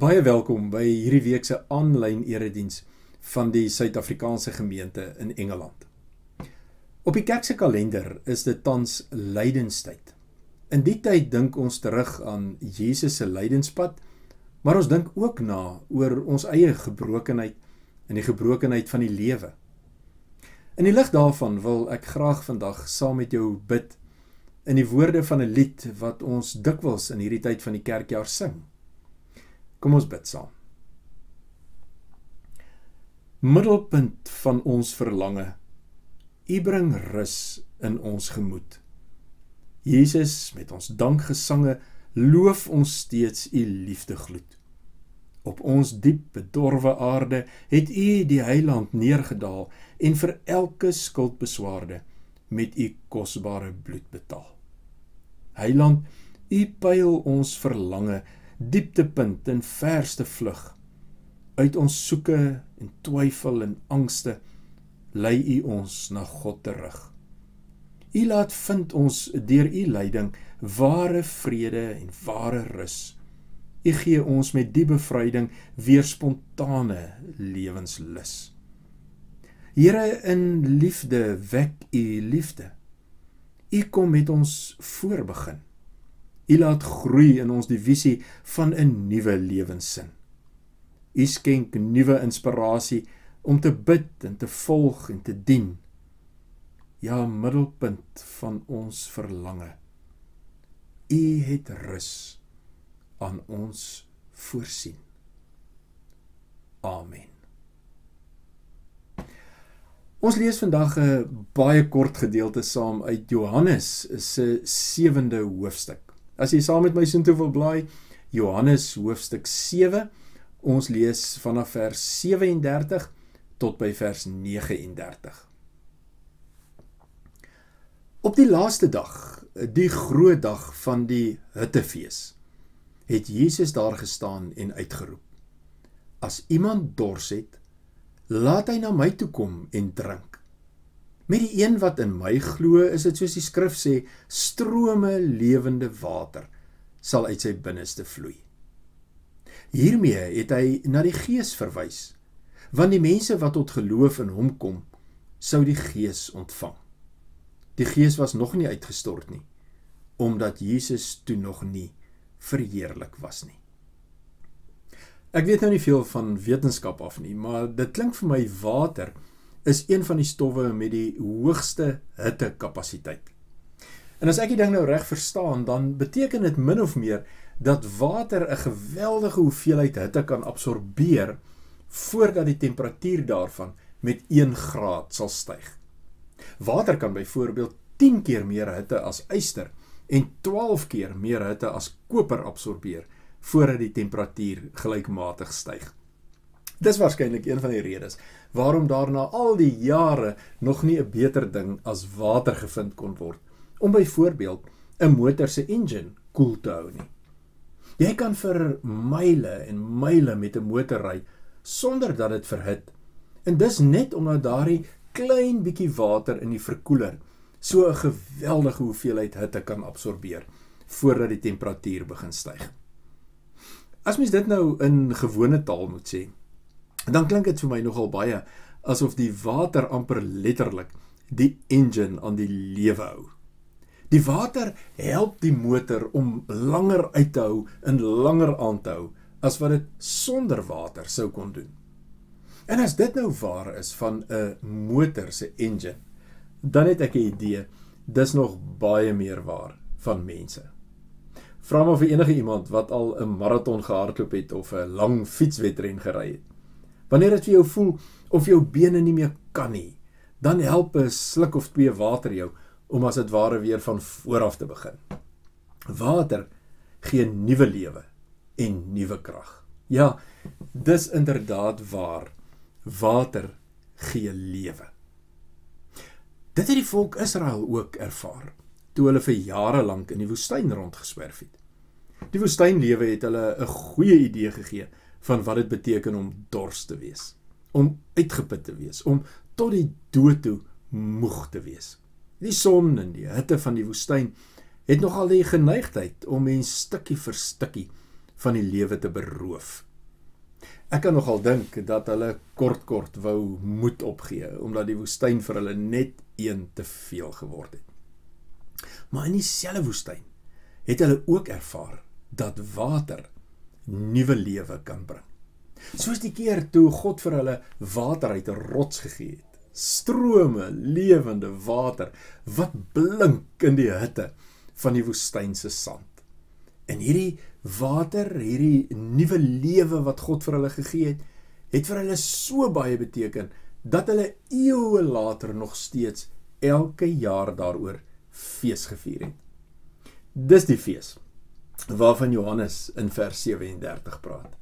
Baie welkom by hierdie week se aanlyn erediens van die Suid-Afrikaanse gemeente in Engeland. Op die kerk se kalender is dit tans lydenstyd. In die tyd dink ons terug aan Jesus se lydenspad, maar ons dink ook na oor ons eie gebrokenheid en die gebrokenheid van die lewe. In die lig daarvan wil ek graag vandag saam met jou bid in die woorde van 'n lied wat ons dikwels in hierdie tyd van die kerkjaar sing. Kom ons bid saam. Middelpunt van ons verlange. U bring rus in ons gemoed. Jesus, met ons dankgesange loof ons steeds u liefdegloed. Op ons diep bedorwe aarde het u die heiland neergedaal en vir elke skuldbeswaarde met u kosbare bloed betaal. Heiland, u pyl ons verlange, dieptepunt en verste vlug. Uit ons soeke en twyfel en angste lei u ons na God terug. U laat vind ons deur u leiding ware vrede en ware rus. U gee ons met die bevryding weer spontane lewenslus. Here in liefde wek u liefde. U kom met ons voorbegin. U laat groei in ons die visie van 'n nuwe lewenssin. U skenk nuwe inspirasie om te bid en te volg en te dien ja middelpunt van ons verlange. U het rus aan ons voorsien. Amen. Ons lees vandag 'n baie kort gedeelte saam uit Johannes se 7de hoofstuk. As jy saam met my soontoe wil blaai, Johannes hoofstuk 7, ons lees vanaf vers 37 tot by vers 39. Op die laaste dag, die groot dag van die Hittefees, het Jesus daar gestaan en uitgeroep: As iemand dors het, laat hy na my toe kom en drink. Met die een wat in my glo, is dit soos die skrif sê, strome lewende water sal uit sy binneste vloei. Hiermee het hy na die Gees verwys, want die mense wat tot geloof in hom kom, sou die Gees ontvang. Die Gees was nog nie uitgestort nie omdat Jesus toe nog nie verheerlik was nie. Ek weet nou nie veel van wetenskap af nie, maar dit klink vir my water is een van die stowwe met die hoogste hittekapasiteit. En as ek die ding nou reg verstaan, dan beteken dit min of meer dat water 'n geweldige hoeveelheid hitte kan absorbeer voordat die temperatuur daarvan met 1 graad sal styg. Water kan byvoorbeeld 10 keer meer hitte as yster en 12 keer meer hitte as koper absorbeer voordat die temperatuur gelykmatig styg. Dis waarskynlik een van die redes waarom daarna al die jare nog nie 'n beter ding as water gevind kon word om byvoorbeeld 'n motor se engine koel te hou nie. Jy kan vir myle en myle met 'n motor ry sonder dat dit verhit. En dis net omdat daardie klein bietjie water in die verkoeler so 'n geweldige hoeveelheid hitte kan absorbeer voordat die temperatuur begin styg. As mens dit nou in gewone taal moet sê, dan klink dit vir my nogal baie asof die water amper letterlik die engine aan die lewe hou. Die water help die motor om langer uit te hou en langer aan te hou as wat dit sonder water sou kon doen. En as dit nou waar is van 'n motor se engine, dan het ek 'n idee, dis nog baie meer waar van mense. Vra maar vir enige iemand wat al 'n maraton gehardloop het of 'n lang fietswedren gery het. Wanneer dit vir jou voel of jou bene nie meer kan nie, dan help 'n sluk of twee water jou om as dit ware weer van voor af te begin. Water gee nuwe lewe en nuwe krag. Ja, dis inderdaad waar water gee lewe. Dit het die volk Israel ook ervaar toe hulle vir jare lank in die woestyn rondgeswerf het. Die woestynlewe het hulle 'n goeie idee gegee van wat dit beteken om dors te wees, om uitgeput te wees, om tot die dood toe moeg te wees. Die son en die hitte van die woestyn het nogal die geneigtheid om mens stukkie vir stukkie van die lewe te beroof Ek kan nogal dink dat hulle kort kort wou moed opgee omdat die woestyn vir hulle net een te veel geword het. Maar in dieselfde woestyn het hulle ook ervaar dat water nuwe lewe kan bring. Soos die keer toe God vir hulle water uit 'n rots gegee het. Strome lewende water wat blink in die hitte van die woestynse sand. En hierdie water, hierdie nuwe lewe wat God vir hulle gegee het, het vir hulle so baie beteken dat hulle eeue later nog steeds elke jaar daaroor fees gevier het. Dis die fees waarvan Johannes in vers 37 praat.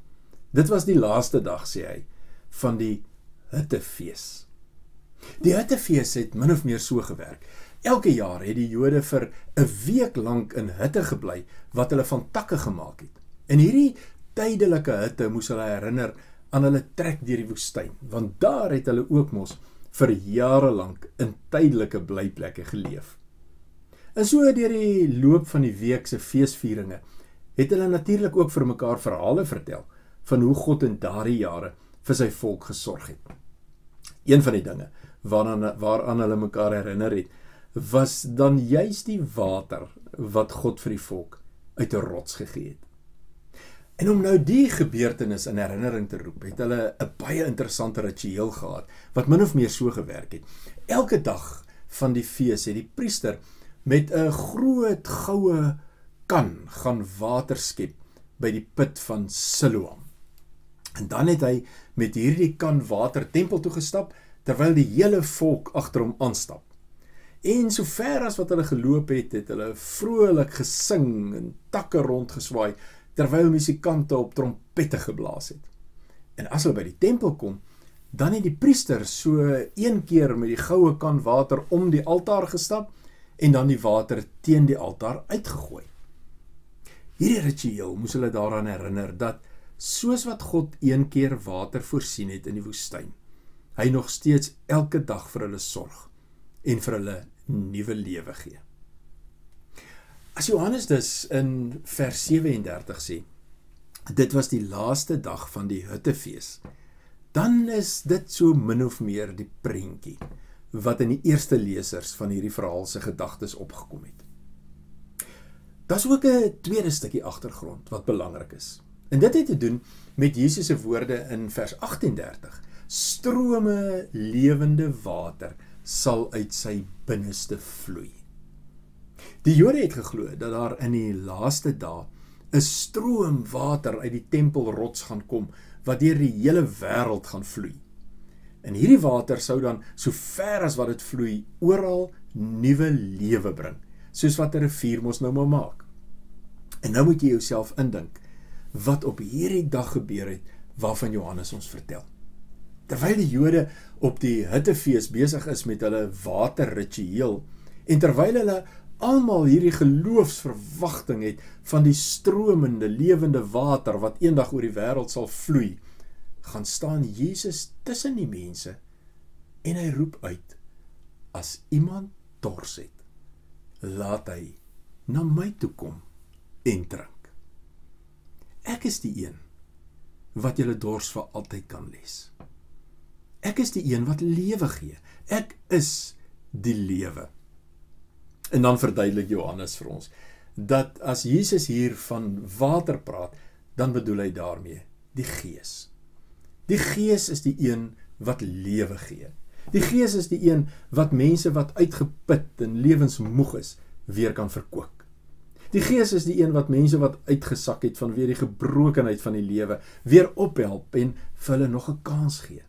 Dit was die laaste dag sê hy van die hittefees. Die hittefees het min of meer so gewerk. Elke jaar het die Jode vir 'n week lank in hitte gebly wat hulle van takke gemaak het. En hierdie tydelike hitte moes hulle herinner aan hulle trek deur die woestyn, want daar het hulle ook mos vir jare lank in tydelike blyplekke geleef. En so deur die loop van die week se feesvieringe het hulle natuurlik ook vir mekaar verhale vertel van hoe God in daardie jare vir sy volk gesorg het. Een van die dinge waaraan waaraan hulle mekaar herinner het, was dan juis die water wat God vir die volk uit 'n rots gegee het. En om nou die gebeurtenis in herinnering te roep, het hulle 'n baie interessante ritueel gehad wat min of meer so gewerk het. Elke dag van die fees het die priester met 'n groot goue kan gaan water skep by die put van Siloam. En dan het hy met hierdie kan water tempel toe gestap terwyl die hele volk agter hom aanstap. En sover as wat hulle geloop het, het hulle vrolik gesing en takke rondgeswaai terwyl musikante op trompette geblaas het. En as hulle by die tempel kom, dan het die priester so een keer met die goue kan water om die altaar gestap en dan die water teen die altaar uitgegooi. Hierdie ritueel moes hulle daaraan herinner dat soos wat God een keer water voorsien het in die woestyn, hy nog steeds elke dag vir hulle sorg en vir hulle nuwe lewe gee. As Johannes dus in vers 37 sê, dit was die laaste dag van die Hittefees, dan is dit so min of meer die prentjie wat in die eerste lesers van hierdie verhaal se gedagtes opgekom het. Daar's ook 'n tweede stukkie agtergrond wat belangrik is. En dit het te doen met Jesus se woorde in vers 38: Strome lewende water sal uit sy binneste vloei. Die Jode het geglo dat daar in die laaste dae 'n stroom water uit die tempelrots gaan kom wat deur die hele wêreld gaan vloei. En hierdie water sou dan so ver as wat dit vloei oral nuwe lewe bring, soos wat 'n rivier mos nou maar maak. En nou moet jy jouself indink wat op hierdie dag gebeur het waarvan Johannes ons vertel. Terwyl die Jode op die hittefees besig is met hulle waterritueel en terwyl hulle almal hierdie geloofsverwagting het van die stromende lewende water wat eendag oor die wêreld sal vloei, gaan staan Jesus tussen die mense en hy roep uit as iemand dors het laat hy na my toe kom en drink. Ek is die een wat julle dors vir altyd kan les ek is die een wat lewe gee. Ek is die lewe. En dan verduidelik Johannes vir ons dat as Jesus hier van water praat dan bedoel hy daarmee die gees Die Gees is die een wat lewe gee. Die Gees is die een wat mense wat uitgeput en lewensmoeg is, weer kan verkoop. Die Gees is die een wat mense wat uitgesak het vanweë die gebrokenheid van die lewe, weer ophelp en vir hulle nog 'n kans gee.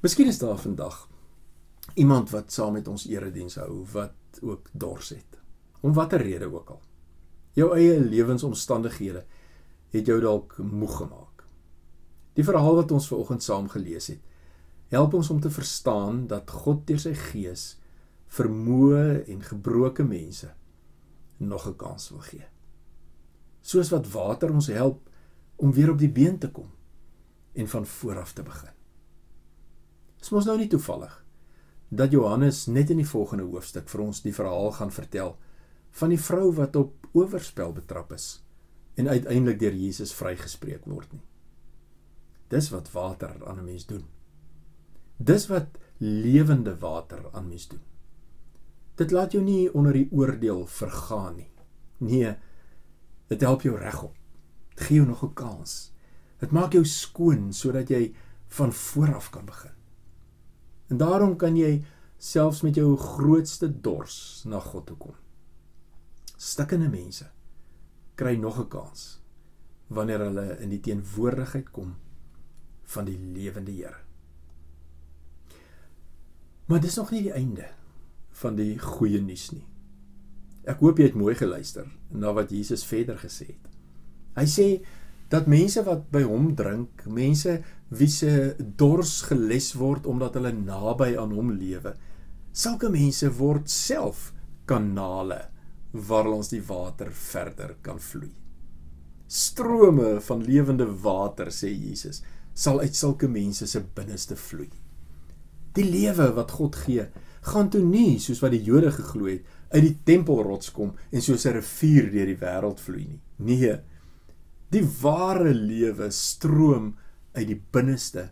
Miskien is daar vandag iemand wat saam met ons erediens hou wat ook dors het. Om watter rede ook al. Jou eie lewensomstandighede het jou dalk moeg gemaak. Die verhaal wat ons ver oggend saam gelees het, help ons om te verstaan dat God deur sy gees vermoë en gebroke mense nog 'n kans wil gee. Soos wat water ons help om weer op die been te kom en van voor af te begin. Dit is mos nou nie toevallig dat Johannes net in die volgende hoofstuk vir ons die verhaal gaan vertel van die vrou wat op oorspel betrap is en uiteindelik deur Jesus vrygespreek word nie. Dis wat water aan 'n mens doen. Dis wat lewende water aan mens doen. Dit laat jou nie onder die oordeel vergaan nie. Nee, dit help jou regop. Dit gee jou nog 'n kans. Dit maak jou skoon sodat jy van voor af kan begin. En daarom kan jy selfs met jou grootste dors na God toe kom. Stikkende mense kry nog 'n kans wanneer hulle in die teenwoordigheid kom van die lewende Here. Maar dis nog nie die einde van die goeie nuus nie. Ek hoop jy het mooi geluister na wat Jesus verder gesê het. Hy sê dat mense wat by hom drink, mense wie se dors geles word omdat hulle naby aan hom lewe, sulke mense word self kanale waar ons die water verder kan vloei. Strome van lewende water sê Jesus sal uit sulke mense se binneste vloei. Die lewe wat God gee, gaan toe nie soos wat die Jode geglo het uit die tempelrots kom en soos 'n rivier deur die wêreld vloei nie. Nee. Die ware lewe stroom uit die binneste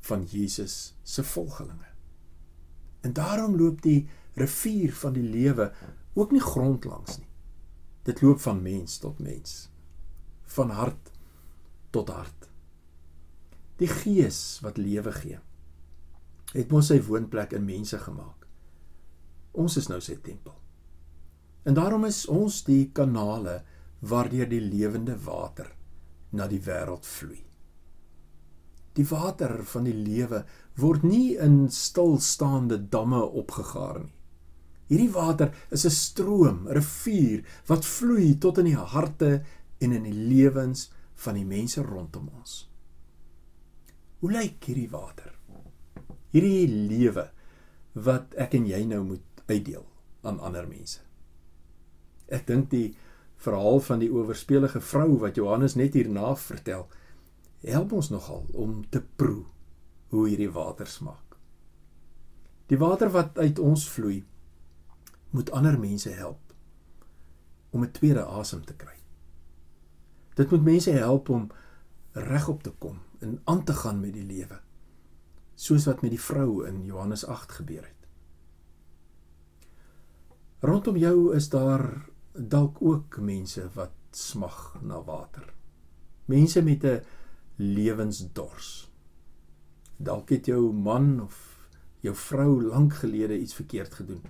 van Jesus se volgelinge. En daarom loop die rivier van die lewe ook nie grondlangs nie. Dit loop van mens tot mens. Van hart tot hart. Die Gees wat lewe gee, het mos sy woonplek in mense gemaak. Ons is nou sy tempel. En daarom is ons die kanale waardeur die lewende water na die wêreld vloei. Die water van die lewe word nie in stilstaande damme opgegaar nie. Hierdie water is 'n stroom, 'n rivier wat vloei tot in die harte en in die lewens van die mense rondom ons. Hoe lyk hierdie water? Hierdie lewe wat ek en jy nou moet uitdeel aan ander mense. Ek dink die verhaal van die oorspelige vrou wat Johannes net hierna vertel, help ons nogal om te proe hoe hierdie water smaak. Die water wat uit ons vloei, moet ander mense help om 'n tweede asem te kry. Dit moet mense help om regop te kom en aan te gaan met die lewe soos wat met die vrou in Johannes 8 gebeur het. Rondom jou is daar dalk ook mense wat smag na water. Mense met 'n lewensdors. Dalk het jou man of jou vrou lank gelede iets verkeerd gedoen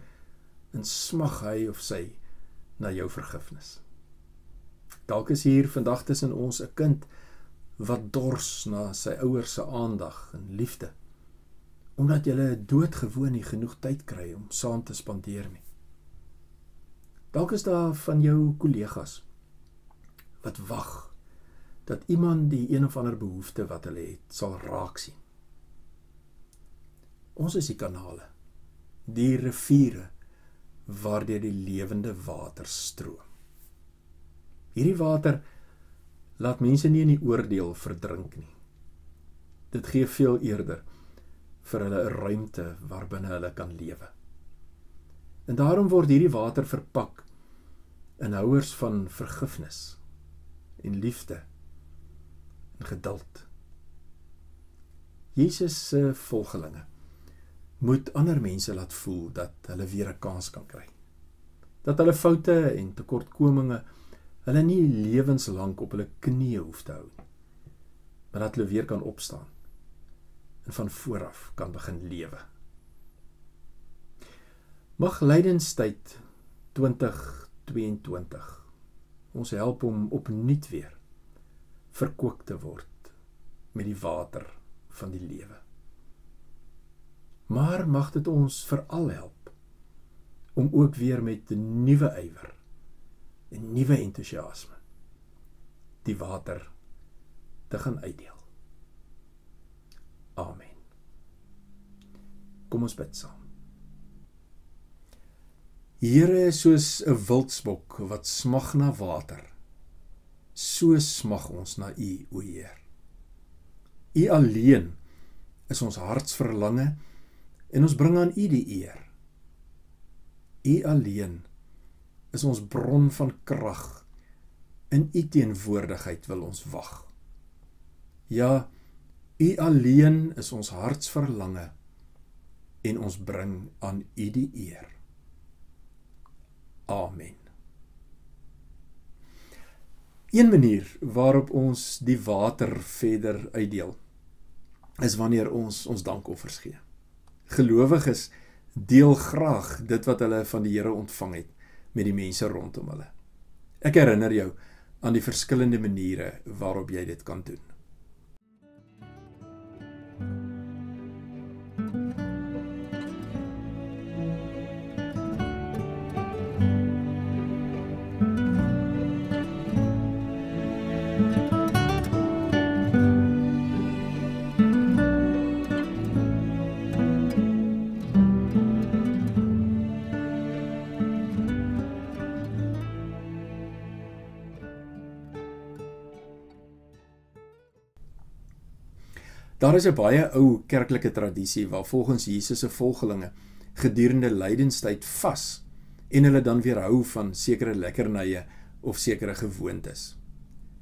en smag hy of sy na jou vergifnis. Dalk is hier vandag tussen ons 'n kind wat dors na sy ouers se aandag en liefde omdat jy doodgewoon nie genoeg tyd kry om saam te spandeer nie. Dalk is daar van jou kollegas wat wag dat iemand die een of ander behoefte wat hulle het sal raak sien. Ons is die kanale, die riviere waardeur die lewende water stroom. Hierdie water laat mense nie in die oordeel verdrink nie. Dit gee veel eerder vir hulle 'n ruimte waarbinne hulle kan lewe. En daarom word hierdie water verpak in houers van vergifnis en liefde en geduld. Jesus se volgelinge moet ander mense laat voel dat hulle weer 'n kans kan kry. Dat hulle foute en tekortkominge hulle nie lewenslank op hulle knieë hoef te hou nie. Maar dat hulle weer kan opstaan en van vooraf kan begin lewe. Mag lydenstyd 2022 ons help om opnuut weer verkoop te word met die water van die lewe. Maar mag dit ons veral help om ook weer met 'n nuwe ywer en nuwe entoesiasme die water te gaan uitdeel. Amen. Kom ons bid saam. Here is soos 'n wildsbok wat smag na water. So smag ons na U, o Heer. U alleen is ons hartsverlange en ons bring aan U die eer. U alleen is ons bron van krag In u teenwoordigheid wil ons wag. Ja, u alleen is ons hartsverlange en ons bring aan u die eer. Amen. Een manier waarop ons die water verder uitdeel is wanneer ons ons dankoffers gee. Gelowiges deel graag dit wat hulle van die Here ontvang het met die mense rondom hulle. Ek herinner jou aan die verskillende maniere waarop jy dit kan doen. Daar is 'n baie ou kerklike tradisie waar volgens Jesus se volgelinge gedurende lydenstyd vas en hulle dan weerhou van sekere lekkernye of sekere gewoontes.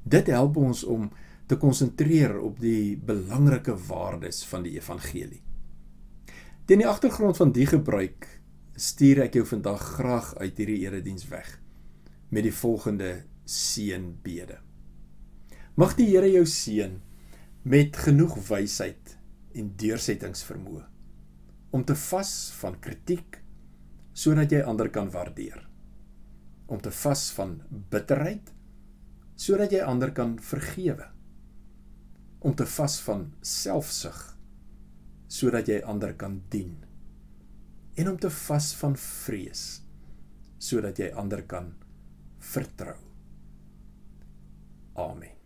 Dit help ons om te konsentreer op die belangrike waardes van die evangelie. Teen die agtergrond van die gebruik stuur ek jou vandag graag uit hierdie erediens weg met die volgende seënbede. Mag die Here jou seën met genoeg wysheid en deursettingsvermoë om te vas van kritiek sodat jy ander kan waardeer. Om te vas van bitterheid sodat jy ander kan vergewe. Om te vas van selfsug sodat jy ander kan dien. En om te vas van vrees sodat jy ander kan vertrou. Amen